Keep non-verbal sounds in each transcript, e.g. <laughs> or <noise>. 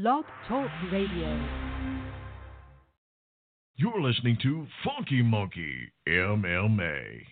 Blog Talk Radio. You're listening to Funky Monkey MMA.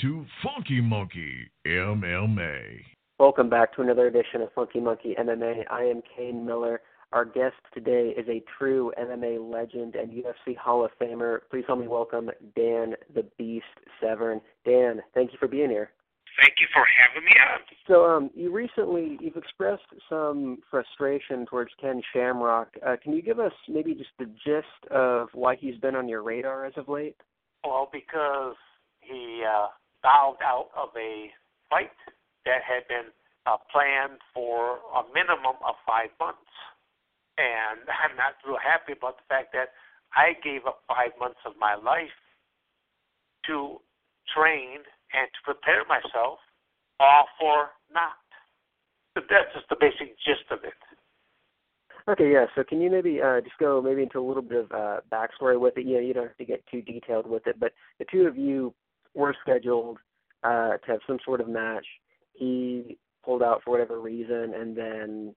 To Funky Monkey MMA. Welcome back to another edition of Funky Monkey MMA. I am Kane Miller. Our guest today is a true MMA legend and UFC Hall of Famer. Please help me welcome Dan the Beast Severn. Dan, thank you for being here. Thank you for having me on. So, um, you recently you've expressed some frustration towards Ken Shamrock. Uh, can you give us maybe just the gist of why he's been on your radar as of late? Well, because he uh, bowed out of a fight that had been uh, planned for a minimum of five months. And <laughs> I'm not real happy about the fact that I gave up five months of my life to train and to prepare myself, all for not. But that's just the basic gist of it. Okay, yeah. So can you maybe uh, just go maybe into a little bit of uh, backstory with it? You know, you don't have to get too detailed with it, but the two of you were scheduled uh, to have some sort of match. He pulled out for whatever reason, and then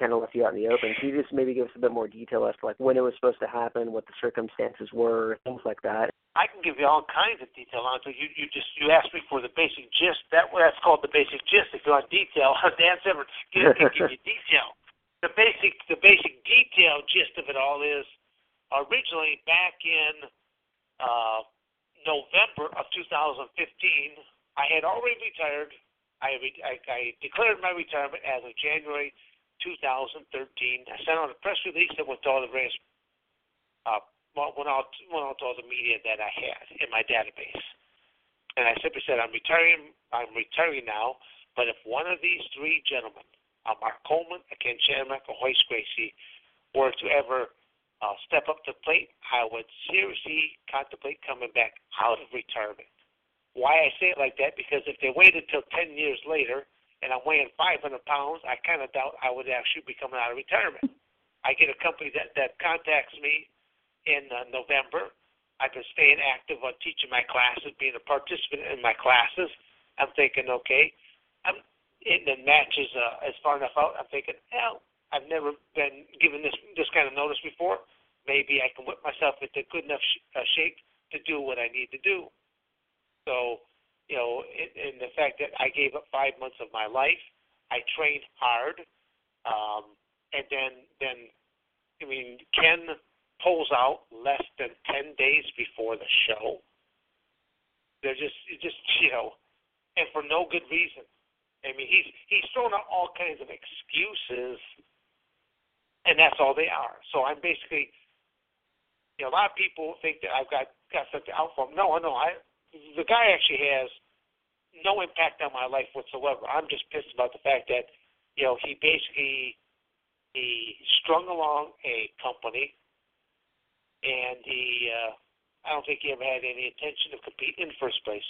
kind of left you out in the open. Can you just maybe give us a bit more detail as to like when it was supposed to happen, what the circumstances were, things like that? I can give you all kinds of detail on it. You you just you asked me for the basic gist. That that's called the basic gist. If you want detail, <laughs> Dan Severn can give you <laughs> detail. The basic the basic detail gist of it all is originally back in uh, November of 2015, I had already retired. I, I, I declared my retirement as of January 2013. I sent out a press release that went to all the various, uh, went out, went out to all the media that I had in my database. And I simply said, I'm retiring. I'm retiring now. But if one of these three gentlemen, uh, Mark Coleman, Ken Shamrock, or Royce Gracie, were to ever uh, step up to the plate, I would seriously contemplate coming back out of retirement. Why I say it like that? Because if they waited till 10 years later and I'm weighing 500 pounds, I kind of doubt I would actually be coming out of retirement. I get a company that, that contacts me in uh, November. I've been staying active on teaching my classes, being a participant in my classes. I'm thinking, okay, I'm in the matches uh, as far enough out. I'm thinking, hell, I've never been given this this kind of notice before. Maybe I can whip myself into good enough sh- uh, shape to do what I need to do. So, you know, in, in the fact that I gave up five months of my life, I trained hard, um, and then then I mean Ken pulls out less than ten days before the show. They're just just <laughs> you know, and for no good reason. I mean, he's he's thrown out all kinds of excuses and that's all they are. So I'm basically, you know, a lot of people think that I've got got something out for him. No, no, I the guy actually has no impact on my life whatsoever. I'm just pissed about the fact that, you know, he basically he strung along a company, and he uh, I don't think he ever had any intention of competing in the first place.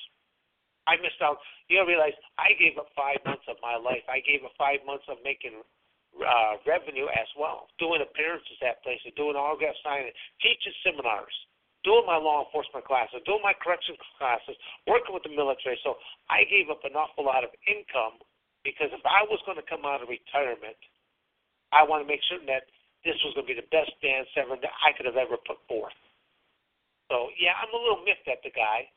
I missed out. You gotta realize I gave up five months of my life. I gave up five months of making uh, revenue as well, doing appearances at places, doing autograph signing, teaching seminars, doing my law enforcement classes, doing my corrections classes, working with the military. So I gave up an awful lot of income because if I was going to come out of retirement, I want to make certain that this was going to be the best Dan Severn that I could have ever put forth. So yeah, I'm a little miffed at the guy.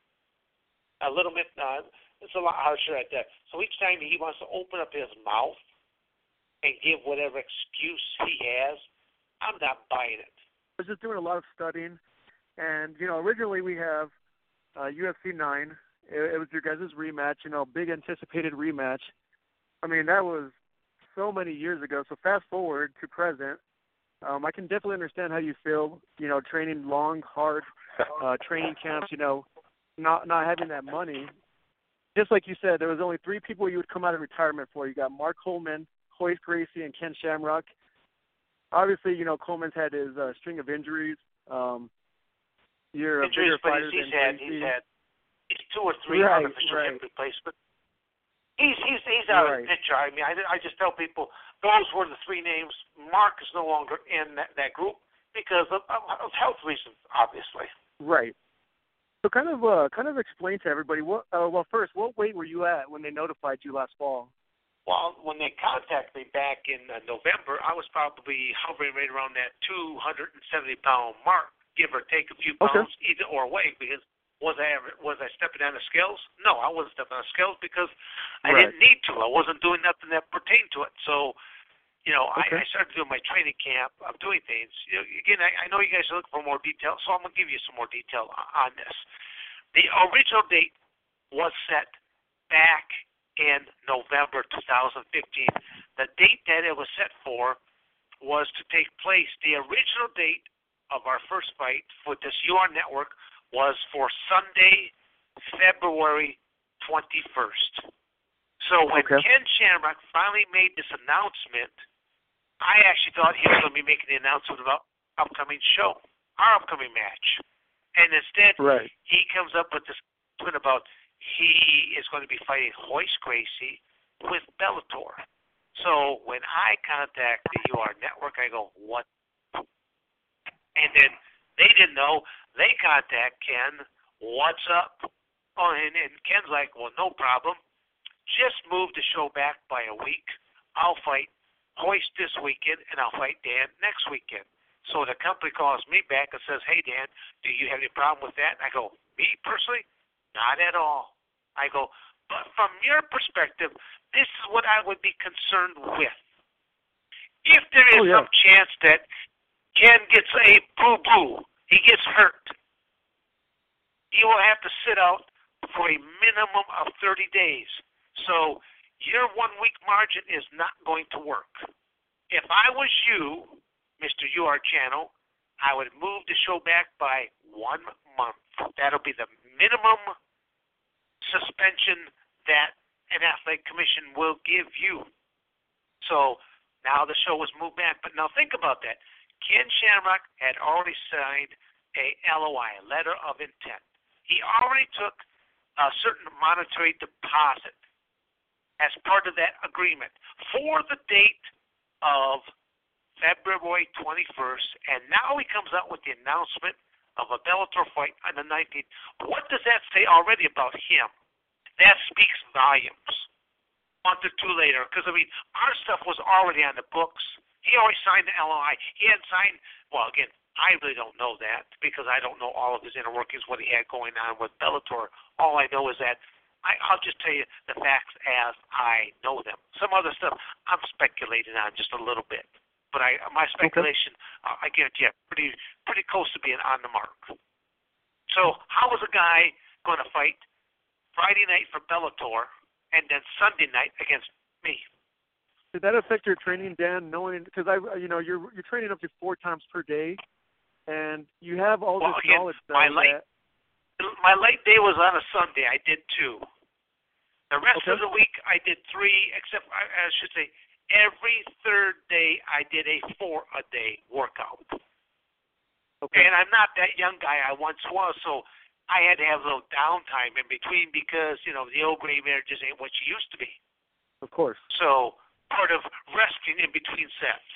A little miffed. Uh, it's a lot harsher at that. So each time he wants to open up his mouth and give whatever excuse he has, I'm not buying it. I was just doing a lot of studying, and you know, originally we have uh, UFC nine. It, it was your guys' rematch. You know, big anticipated rematch. I mean, that was so many years ago. So fast forward to present, um, I can definitely understand how you feel. You know, training long, hard uh, training camps. You know, not not having that money. Just like you said, there was only three people you would come out of retirement for. You got Mark Coleman, Royce Gracie, and Ken Shamrock. Obviously, you know Coleman's had his uh, string of injuries. Um, you're a bigger fighter he's, he's than had Gracie. he's had two or three Right, artificial right. hip replacements. He's he's he's out of the picture. I mean, I, I just tell people those were the three names. Mark is no longer in that, that group because of, of, of health reasons, obviously. Right. So kind of uh kind of explain to everybody what uh well first, what weight were you at when they notified you last fall? Well, when they contacted me back in uh, November, I was probably hovering right around that 270 pound mark, give or take a few Okay. pounds either or way. Because was I ever, was I stepping on the scales? No, I wasn't stepping on the scales because I Right. didn't need to. I wasn't doing nothing that pertained to it. So, you know, Okay. I, I started doing my training camp. I'm doing things. You know, again, I, I know you guys are looking for more detail, so I'm gonna give you some more detail on, on this. The original date was set back in November 2015. The date that it was set for was to take place. The original date of our first fight with this UR network was for Sunday, February 21st. So when Okay. Ken Shamrock finally made this announcement, I actually thought he was going to be making the announcement about upcoming show, our upcoming match, and instead Right. he comes up with this announcement about he is going to be fighting Royce Gracie with Bellator. So when I contact the UR network, I go, what? And then they didn't know. They contact Ken, what's up? Oh, and, and Ken's like, well, no problem. Just move the show back by a week. I'll fight Hoist this weekend, and I'll fight Dan next weekend. So the company calls me back and says, hey, Dan, do you have any problem with that? And I go, me personally? Not at all. I go, but from your perspective, this is what I would be concerned with. If there is Oh, yeah. some chance that Ken gets a boo boo, he gets hurt, he will have to sit out for a minimum of 30 days. So your one week margin is not going to work. If I was you, Mr. UR Channel, I would move the show back by one month. That'll be the minimum suspension that an athletic commission will give you. So now the show was moved back. But now think about that. Ken Shamrock had already signed a LOI, a letter of intent. He already took a certain monetary deposit as part of that agreement for the date of February 21st, and now he comes out with the announcement of a Bellator fight on the 19th. What does that say already about him? That speaks volumes. A month or two later, because I mean, our stuff was already on the books. He already signed the LOI. He had signed. Well, again, I really don't know that because I don't know all of his inner workings, what he had going on with Bellator. All I know is that I, I'll just tell you the facts as I know them. Some other stuff I'm speculating on just a little bit, but I my speculation, uh, I guarantee you, pretty pretty close to being on the mark. So how is a guy going to fight Friday night for Bellator and then Sunday night against me? Did that affect your training, Dan? Knowing because I, you know, you're you're training up to four times per day, and you have all Well, this again, knowledge. my late- that, My late day was on a Sunday. I did two. The rest Okay. of the week I did three, except I, I should say every third day I did a four a day workout. Okay. And I'm not that young guy I once was, so I had to have a little downtime in between because you know the old gray matter just ain't what she used to be. Of course. So part of resting in between sets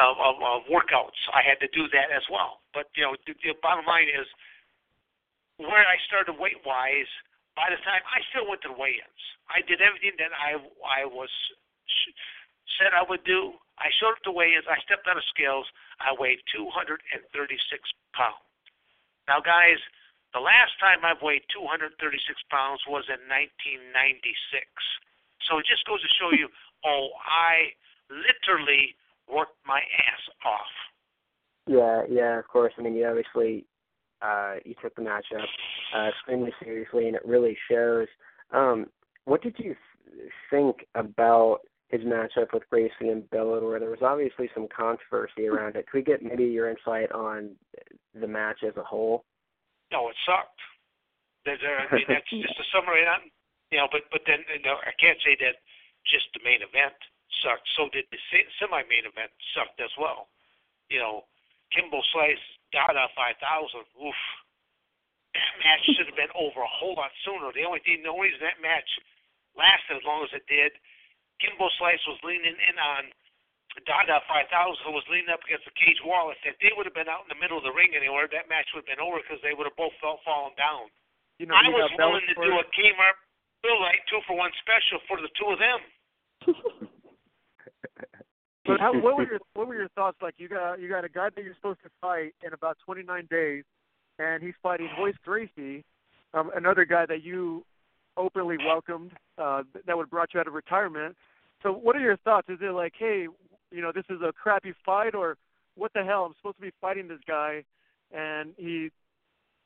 of, of, of workouts, I had to do that as well. But you know, the, the bottom line is where I started weight wise. By the time I still went to the weigh-ins, I did everything that I I was sh- said I would do. I showed up to weigh-ins. I stepped on the scales. I weighed 236 pounds. Now, guys, the last time I've weighed 236 pounds was in 1996. So it just goes to show you, <laughs> oh, I literally worked my ass off. Yeah, yeah, of course. I mean, you obviously uh, you took the matchup uh, extremely seriously, and it really shows. Um, what did you think about his matchup with Gracie and Bellator? There was obviously some controversy around it. Could we get maybe your insight on the match as a whole? No, it sucked. There, there, I mean, that's just a summary on, you know. But but then you know, I can't say that just the main event sucked. So did the semi-main event sucked as well. You know, Kimbo Slice Dada 5000. Oof. That match should have been over a whole lot sooner. The only thing, the only reason that match lasted as long as it did, Kimbo Slice was leaning in on Dada 5000, who was leaning up against the cage wall. If they would have been out in the middle of the ring anywhere, that match would have been over because they would have both fell, fallen down. You know, I was willing to do a Kmart Blue Light two for one special for the two of them. <laughs> But how, what were your what were your thoughts? Like you got you got a guy that you're supposed to fight in about 29 days, and he's fighting Royce Gracie, um, another guy that you openly welcomed, uh, that would have brought you out of retirement. So what are your thoughts? Is it like, hey, you know, this is a crappy fight, or what the hell? I'm supposed to be fighting this guy, and he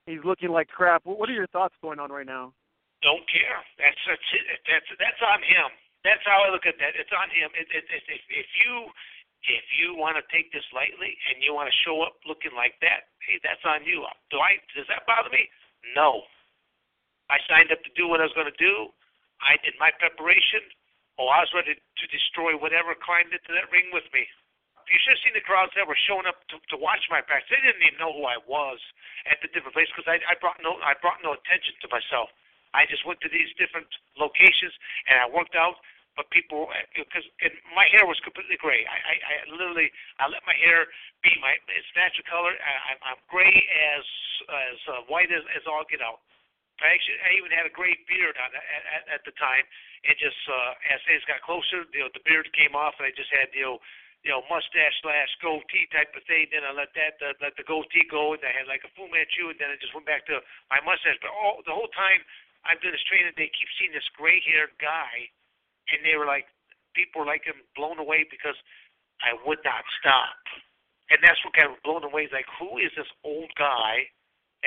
he's looking like crap. What are your thoughts going on right now? Don't care. That's that's. That's that's on him. That's how I look at that. It's on him. It, it, it, if if you if you want to take this lightly and you want to show up looking like that, hey, that's on you. Do I? Does that bother me? No. I signed up to do what I was going to do. I did my preparation. Oh, I was ready to destroy whatever climbed into that ring with me. You should have seen the crowds that were showing up to, to watch my practice. They didn't even know who I was at the different places because I, I brought no I brought no attention to myself. I just went to these different locations and I worked out. But people, because my hair was completely gray. I, I, I literally, I let my hair be my its natural color. I, I'm, I'm gray as as uh, white as, as all get out. I actually, I even had a gray beard on at, at, at the time. It just, uh, as days got closer, you know, the beard came off, and I just had, you know, you know, mustache slash goatee type of thing. Then I let that, uh, let the goatee go, and I had like a Fu Manchu, and then I just went back to my mustache. But all the whole time I'm doing this training, they keep seeing this gray-haired guy, and they were like, people were like him blown away because I would not stop. And that's what got blown away. Like, who is this old guy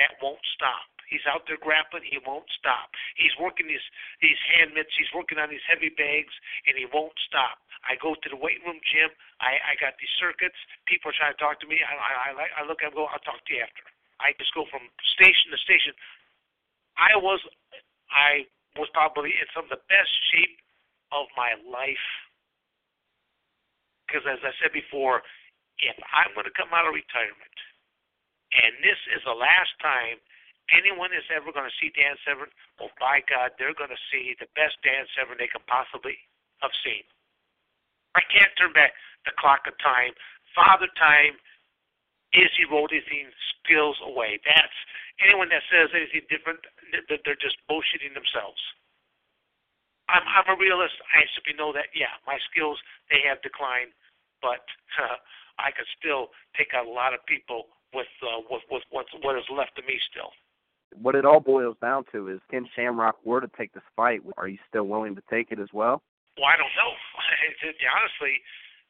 that won't stop? He's out there grappling. He won't stop. He's working these these hand mitts. He's working on these heavy bags, and he won't stop. I go to the weight room gym. I I got these circuits. People are trying to talk to me. I I I, I look. I go. I'll talk to you after. I just go from station to station. I was I was probably in some of the best shape of my life because, as I said before, if I'm going to come out of retirement, and this is the last time anyone is ever going to see Dan Severn, oh, by God, they're going to see the best Dan Severn they can possibly have seen. I can't turn back the clock of time. Father Time, Izzy Rodizine skills away. That's anyone that says anything different, they're just bullshitting themselves. I'm, I'm a realist. I simply know that, yeah, my skills, they have declined, but uh, I can still take out a lot of people with, uh, with, with what's, what is left of me still. What it all boils down to is, Ken Shamrock were to take this fight, are you still willing to take it as well? Well, I don't know. <laughs> Honestly,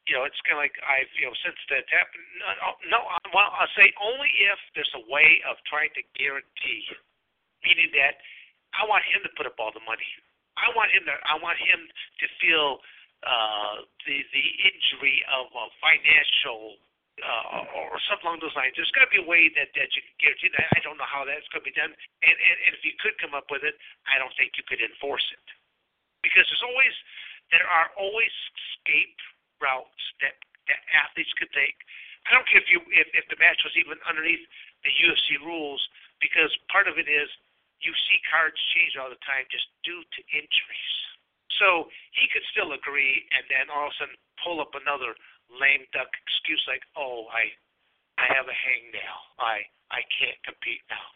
you know, it's kind of like I've, you know, since that happened. No, no, well, I'll say only if there's a way of trying to guarantee, meaning that I want him to put up all the money. I want him to, I want him to feel uh, the the injury of a financial uh, or something along those lines. There's got to be a way that that you can guarantee that. I don't know how that's going to be done, and, and and if you could come up with it, I don't think you could enforce it because there's always there are always escape routes that, that athletes could take. I don't care if you if, if the match was even underneath the UFC rules, because part of it is you see cards change all the time just due to injuries. So he could still agree, and then all of a sudden pull up another lame duck excuse like, "Oh, I I have a hangnail. I I can't compete now."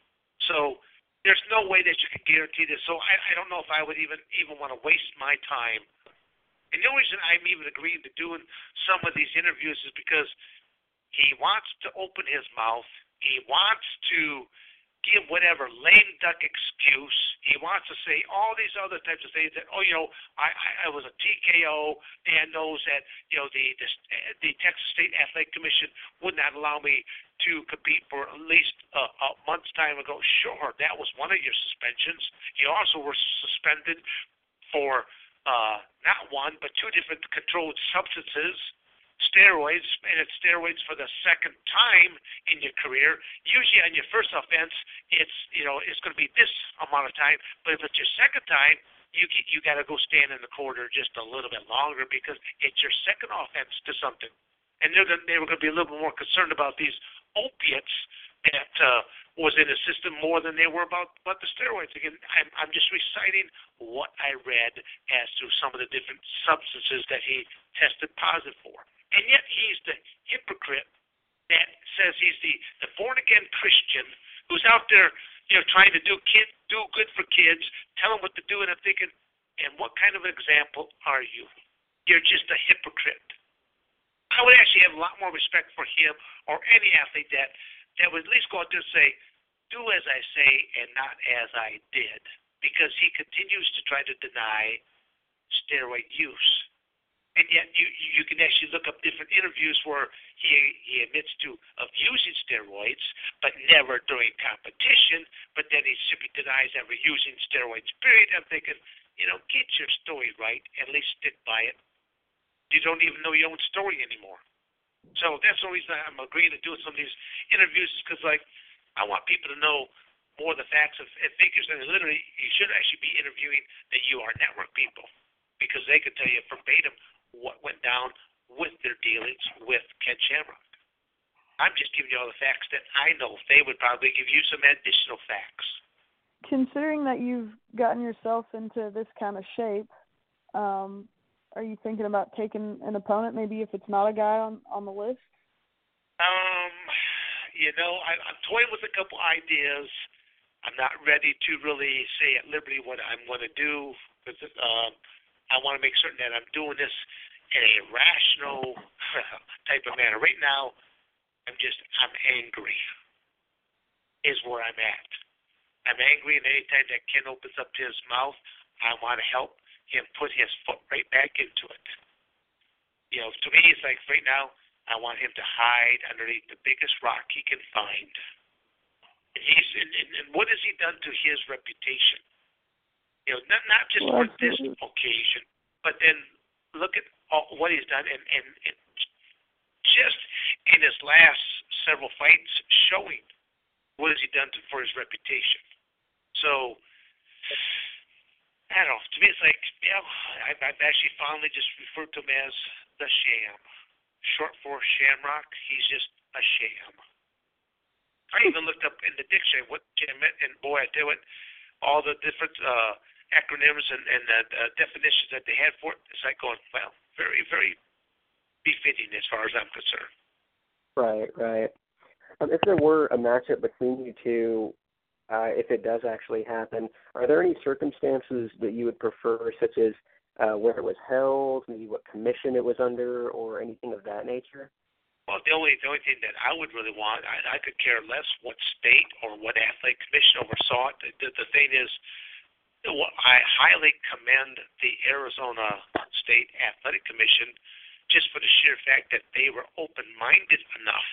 So there's no way that you can guarantee this. So I, I don't know if I would even even want to waste my time and the only reason I'm even agreeing to doing some of these interviews is because he wants to open his mouth. He wants to give whatever lame duck excuse. He wants to say all these other types of things that, oh, you know, I, I, was a TKO. Dan knows that, you know, the, the the Texas State Athletic Commission would not allow me to compete for at least a, a month's time ago. Sure, that was one of your suspensions. You also were suspended for uh, not one but two different controlled substances steroids, and it's steroids for the second time in your career. Usually on your first offense, it's you know it's going to be this amount of time, but if it's your second time, you you got to go stand in the corner just a little bit longer because it's your second offense to something, and they're gonna, they were going to be a little bit more concerned about these opiates that uh, was in the system more than they were about about the steroids. Again, I'm I'm just reciting what I read as to some of the different substances that he tested positive for. And yet he's the hypocrite that says he's the, the born again Christian who's out there, you know, trying to do kid do good for kids, tell them what to do, and I'm thinking, and what kind of an example are you? You're just a hypocrite. I would actually have a lot more respect for him or any athlete that that would at least go out there and say, "Do as I say and not as I did," because he continues to try to deny steroid use and yet you you can actually look up different interviews where he he admits to of using steroids, but never during competition. But then he simply denies ever using steroids. Period. I'm thinking, you know, get your story right. At least stick by it. You don't even know your own story anymore. So that's the reason I'm agreeing to do some of these interviews, is because like I want people to know more of the facts and figures. And literally, you should actually be interviewing the UR Network people because they could tell you verbatim what went down with their dealings with Ken Shamrock. I'm just giving you all the facts that I know. They would probably give you some additional facts. Considering that you've gotten yourself into this kind of shape, um, are you thinking about taking an opponent? Maybe if it's not a guy on on the list. Um, you know, I, I'm toying with a couple ideas. I'm not ready to really say at liberty what I'm going to do because um, I want to make certain that I'm doing this in a rational <laughs> type of manner. Right now, I'm just I'm angry. Is where I'm at. I'm angry, and anytime that Ken opens up his mouth, I want to help him put his foot right back into it. You know, to me, it's like right now, I want him to hide underneath the biggest rock he can find. And he's and, and, and what has he done to his reputation? You know, not not just well, for this occasion, but then look at all, what he's done, and, and and just in his last several fights, showing what has he done to, for his reputation. So, I don't know. To me, it's like, you know, I've, I've actually finally just referred to him as the Sham, short for Shamrock. He's just a sham. I even looked up in the dictionary what Jim meant, and boy, I you what, all the different uh, acronyms and, and uh, uh, definitions that they had for it. It's like going, well, very, very befitting as far as I'm concerned. Right, right. Um, if there were a matchup between you two, uh, if it does actually happen, are there any circumstances that you would prefer, such as uh, where it was held, maybe what commission it was under, or anything of that nature? Well, the only the only thing that I would really want, I, I could care less what state or what athletic commission oversaw it. The, the, the thing is, I highly commend the Arizona State Athletic Commission just for the sheer fact that they were open minded enough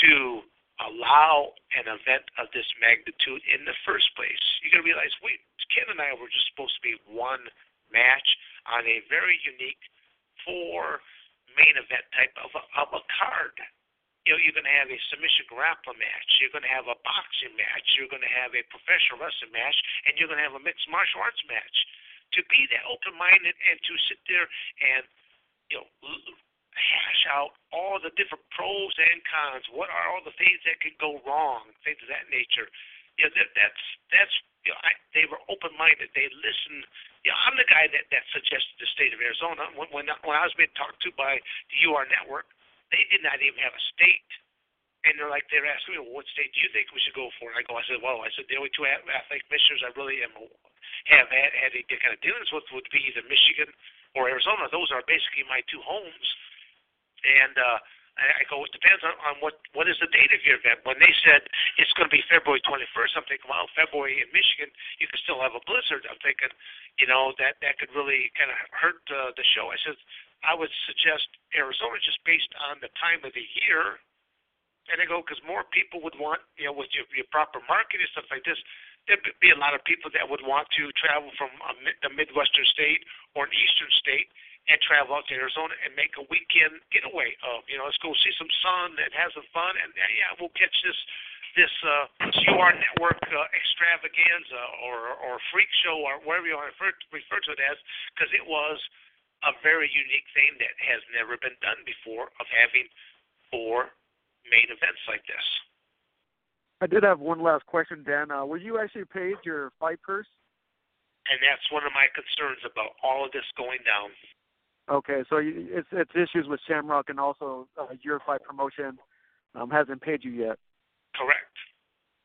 to allow an event of this magnitude in the first place. You gotta realize we Ken and I were just supposed to be one match on a very unique four main event type of a, of a card you know, you're going to have a submission grappling match, you're going to have a boxing match, you're going to have a professional wrestling match, and you're going to have a mixed martial arts match. To be that open-minded and to sit there and, you know, hash out all the different pros and cons. What are all the things that could go wrong? Things of that nature. You know, that, that's that's you know, I, they were open-minded. They listened. You know, I'm the guy that that suggested the state of Arizona when when, when I was being talked to by the UR network they did not even have a state. And they're like, they're asking me, well, what state do you think we should go for? And I go, I said, well, I said, the only two athletic commissioners I really am have had, had any kind of dealings with would be either Michigan or Arizona. Those are basically my two homes. And uh, I go, it depends on, on what what is the date of your event. When they said it's going to be February 21st, I'm thinking, well, February in Michigan, you could still have a blizzard. I'm thinking, you know, that that could really kind of hurt uh, the show. I said, I would suggest Arizona just based on the time of the year. And I go, because more people would want, you know, with your, your proper marketing and stuff like this, there'd be a lot of people that would want to travel from a, a Midwestern state or an Eastern state and travel out to Arizona and make a weekend getaway of, you know, let's go see some sun and have some fun, and yeah, yeah we'll catch this this uh, UR network uh, extravaganza or or freak show or whatever you want to refer, refer to it as, because it was a very unique thing that has never been done before of having four main events like this. I did have one last question, Dan. Uh, were you actually paid your fight purse? And that's one of my concerns about all of this going down. Okay, so it's it's issues with Shamrock and also uh, your fight promotion um, hasn't paid you yet. Correct.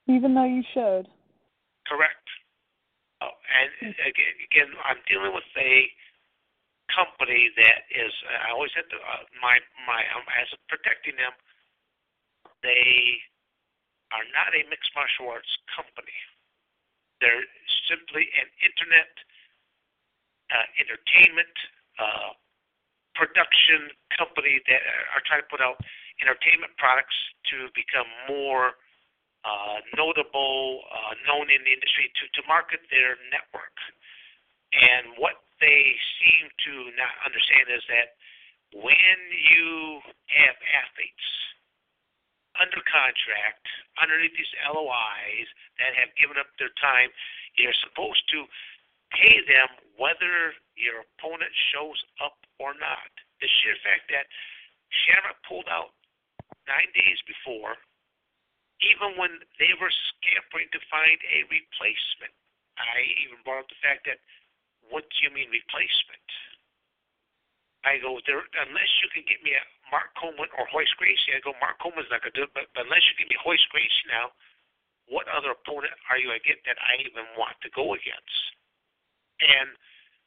Even though you should. Correct. Oh, and again, again, I'm dealing with a company that is. I always have to uh, my my um, as protecting them. They are not a mixed martial arts company. They're simply an internet uh, entertainment uh, production company that are trying to put out entertainment products to become more uh, notable, uh, known in the industry to, to market their network. And what they seem to not understand is that when you have athletes under contract, underneath these LOIs that have given up their time, you're supposed to pay them whether your opponent shows up or not. The sheer fact that Shamrock pulled out nine days before, even when they were scampering to find a replacement. I even brought up the fact that, what do you mean replacement? I go there unless you can get me a Mark Coleman or Royce Gracie. I go Mark Coleman's not gonna do it, but, but unless you get me Royce Gracie now, what other opponent are you gonna get that I even want to go against? And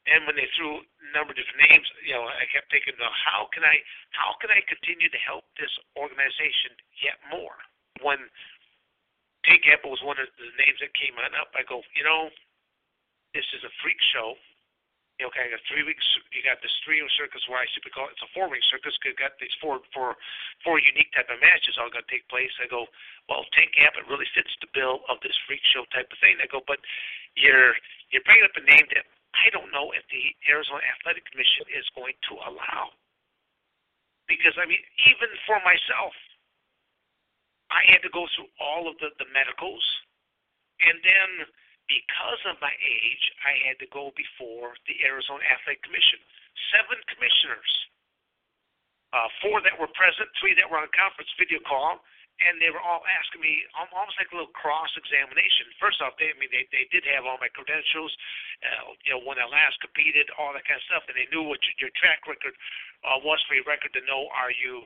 and when they threw a number of different names, you know, I kept thinking, well, how can I how can I continue to help this organization yet more? When Tank Abbott was one of the names that came on up, I go, you know, this is a freak show. You know, okay, I got three weeks. You got this three-ring circus where I simply call it, it's a four-ring circus. Cause got these four, four, four unique type of matches all going to take place. I go, well, Tank Abbott really fits the bill of this freak show type of thing. I go, but you're you're bringing up a name that I don't know if the Arizona Athletic Commission is going to allow. Because, I mean, even for myself, I had to go through all of the, the medicals. And then, because of my age, I had to go before the Arizona Athletic Commission. Seven commissioners, uh, four that were present, three that were on conference video call, and they were all asking me almost like a little cross examination. First off, they I mean they they did have all my credentials, uh, you know when I last competed, all that kind of stuff, and they knew what your, your track record uh, was for your record to know are you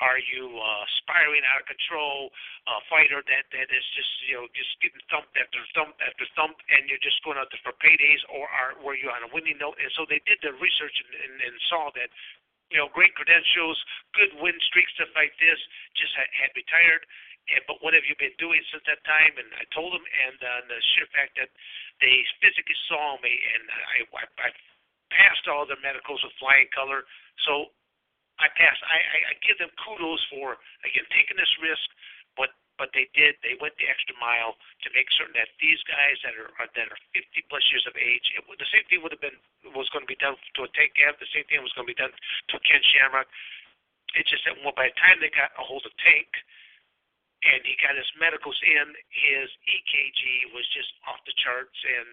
are you uh, spiraling out of control, uh, fighter that that is just you know just getting thumped after thump after thump, and you're just going out there for paydays, or are were you on a winning note? And so they did their research and, and, and saw that you know, great credentials, good win streak, stuff like this. Just had, had retired. And, but what have you been doing since that time? And I told them, and uh, the sheer fact that they physically saw me, and I, I, I passed all their medicals with flying color. So I passed. I, I, I give them kudos for again taking this risk, but but they did. They went the extra mile to make certain that these guys that are uh, that are 50 plus years of age, it, the same thing would have been was going to be done to a Tank Abbott. The same thing was going to be done to Ken Shamrock. It's just that well, by the time they got a hold of Tank and he got his medicals in, his EKG was just off the charts, and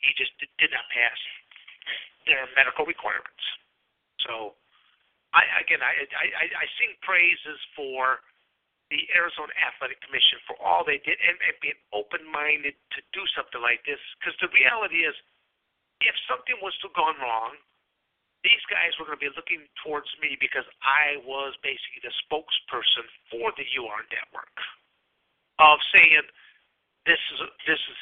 he just did, did not pass their medical requirements. So, I again, I I, I sing praises for the Arizona Athletic Commission for all they did and, and being open minded to do something like this. Because the reality is, if something was to have gone wrong, these guys were going to be looking towards me because I was basically the spokesperson for the UR network of saying this is this is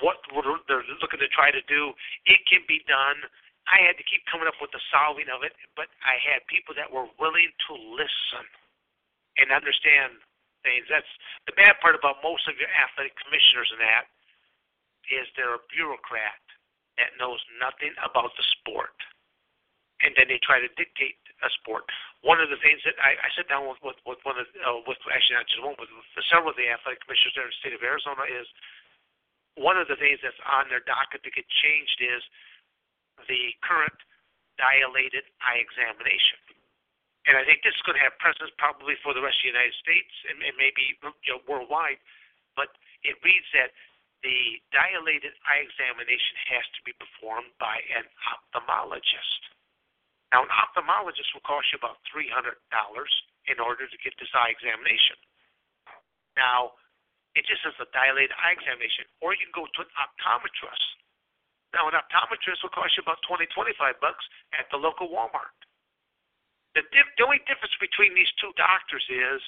what they're looking to try to do. It can be done. I had to keep coming up with the solving of it, but I had people that were willing to listen and understand things. That's the bad part about most of your athletic commissioners and that is they're a bureaucrat that knows nothing about the sport, and then they try to dictate a sport. One of the things that I, I sit down with, with, with one of uh, with actually not just one, but with several of the athletic commissioners there in the state of Arizona is one of the things that's on their docket to get changed is the current dilated eye examination. And I think this is going to have precedence probably for the rest of the United States and, and maybe you know, worldwide. But it reads that the dilated eye examination has to be performed by an ophthalmologist. Now, an ophthalmologist will cost you about $300 in order to get this eye examination. Now, it just says a dilated eye examination, or you can go to an optometrist. Now, an optometrist will cost you about 20, 25 bucks at the local Walmart. The, the only difference between these two doctors is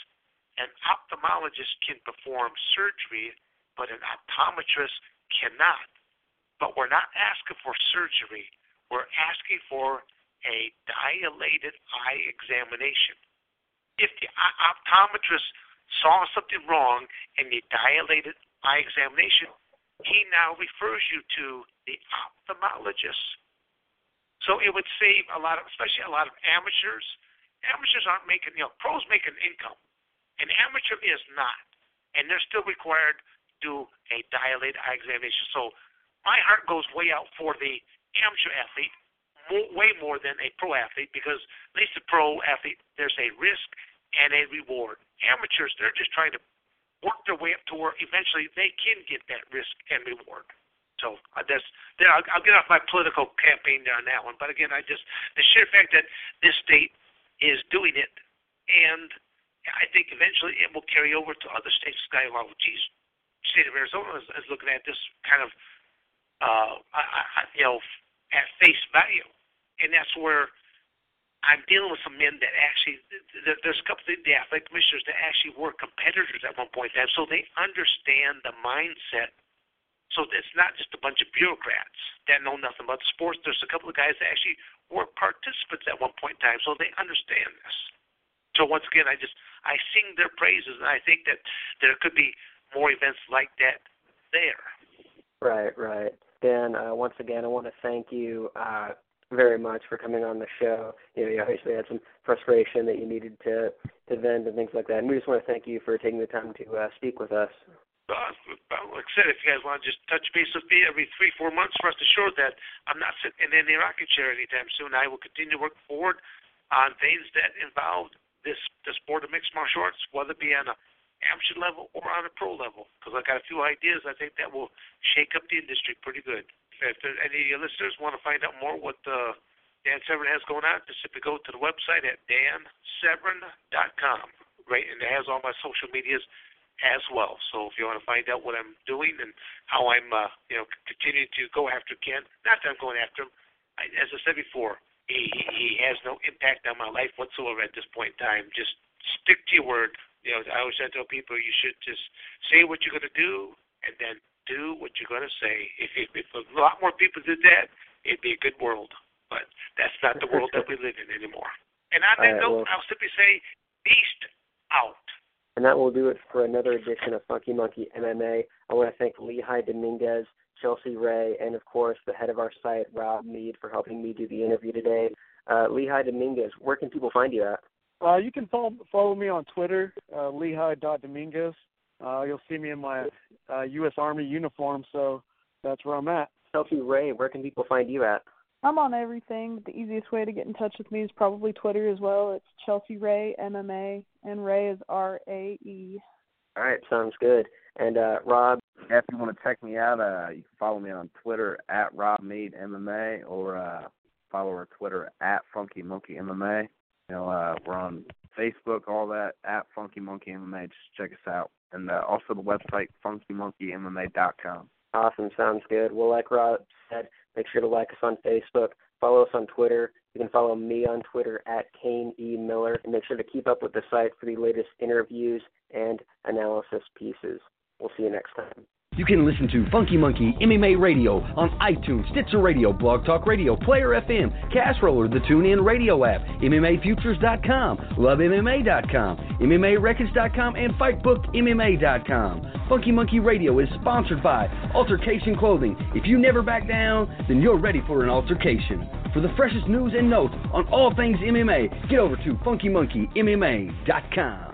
an ophthalmologist can perform surgery, but an optometrist cannot. But we're not asking for surgery. We're asking for a dilated eye examination. If the optometrist saw something wrong in the dilated eye examination, he now refers you to the ophthalmologist. So it would save a lot of, especially a lot of amateurs. Amateurs aren't making, you know, pros make an income. An amateur is not. And they're still required to do a dilated eye examination. So my heart goes way out for the amateur athlete, more, way more than a pro athlete, because at least a pro athlete, there's a risk and a reward. Amateurs, they're just trying to work their way up to where eventually they can get that risk and reward. So uh, that's there. I'll, I'll get off my political campaign there on that one. But again, I just the sheer fact that this state is doing it, and I think eventually it will carry over to other states. Sky, well, geez, state of Arizona is, is looking at this kind of, uh, I, I, you know, at face value, and that's where I'm dealing with some men that actually there's a couple of the athletic commissioners that actually were competitors at one point in time, so they understand the mindset so it's not just a bunch of bureaucrats that know nothing about sports. There's a couple of guys that actually were participants at one point in time, so they understand this. So once again, I just I sing their praises, and I think that there could be more events like that there. Right, right. Dan, uh, once again, I want to thank you uh, very much for coming on the show. You know, you obviously had some frustration that you needed to to vent and things like that, and we just want to thank you for taking the time to uh, speak with us uh, like I said, if you guys want to just touch base with me every three, four months, rest assured that I'm not sitting in any rocking chair anytime soon. I will continue to work forward on things that involve this the sport of mixed martial arts, whether it be on a amateur level or on a pro level. Because I got a few ideas I think that will shake up the industry pretty good. If there, any of your listeners want to find out more what uh, Dan Severn has going on, just simply go to the website at dansevern.com. Right, and it has all my social medias as well. So if you want to find out what I'm doing and how I'm, uh, you know, continuing to go after Ken, not that I'm going after him. I, as I said before, he he has no impact on my life whatsoever at this point in time. Just stick to your word. You know, I always tell people you should just say what you're going to do and then do what you're going to say. If, if if a lot more people did that, it'd be a good world. But that's not the world that we live in anymore. And on that right, note, well, I'll simply say, beast out. And that will do it for another edition of Funky Monkey MMA. I want to thank Lehi Dominguez, Chelsea Rae, and of course the head of our site, Rob Mead, for helping me do the interview today. Uh, Lehi Dominguez, where can people find you at? Uh, you can follow, follow me on Twitter, uh, Lehi.Dominguez. Uh, you'll see me in my uh, U.S. Army uniform, so that's where I'm at. Chelsea Rae, where can people find you at? I'm on everything. The easiest way to get in touch with me is probably Twitter as well. It's Chelsea Rae MMA, and Rae is R A E. All right, sounds good. And uh, Rob, if you want to check me out, uh, you can follow me on Twitter at Rob Mead MMA or uh, follow our Twitter at Funky Monkey MMA. You know, uh, we're on Facebook, all that at Funky Monkey MMA. Just check us out, and uh, also the website funkymonkeymma.com. Awesome, sounds good. Well, like Rob said, Make sure to like us on Facebook, follow us on Twitter. You can follow me on Twitter at Kane E. Miller, and make sure to keep up with the site for the latest interviews and analysis pieces. We'll see you next time. You can listen to Funky Monkey MMA Radio on iTunes, Stitcher Radio, Blog Talk Radio, Player FM, Castroller, the TuneIn Radio app, MMAFutures.com, LoveMMA.com, MMARecords.com, and FightBookMMA.com. Funky Monkey Radio is sponsored by Altercation Clothing. If you never back down, then you're ready for an altercation. For the freshest news and notes on all things MMA, get over to FunkyMonkeyMMA.com.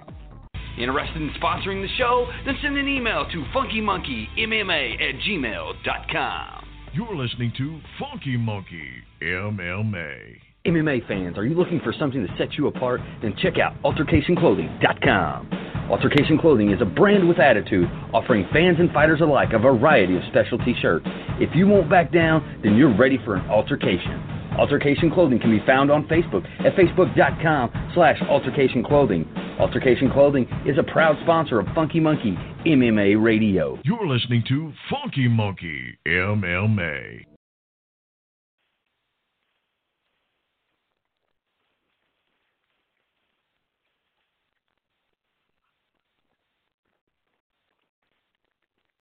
Interested in sponsoring the show? Then send an email to funkymonkeymma at gmail.com. You're listening to Funky Monkey MMA. MMA fans, are you looking for something to set you apart? Then check out AltercationClothing.com. Altercation Clothing is a brand with attitude, offering fans and fighters alike a variety of specialty shirts. If you won't back down, then you're ready for an altercation. Altercation Clothing can be found on Facebook at facebook.com slash altercation clothing. Altercation Clothing is a proud sponsor of Funky Monkey MMA Radio. You're listening to Funky Monkey MMA.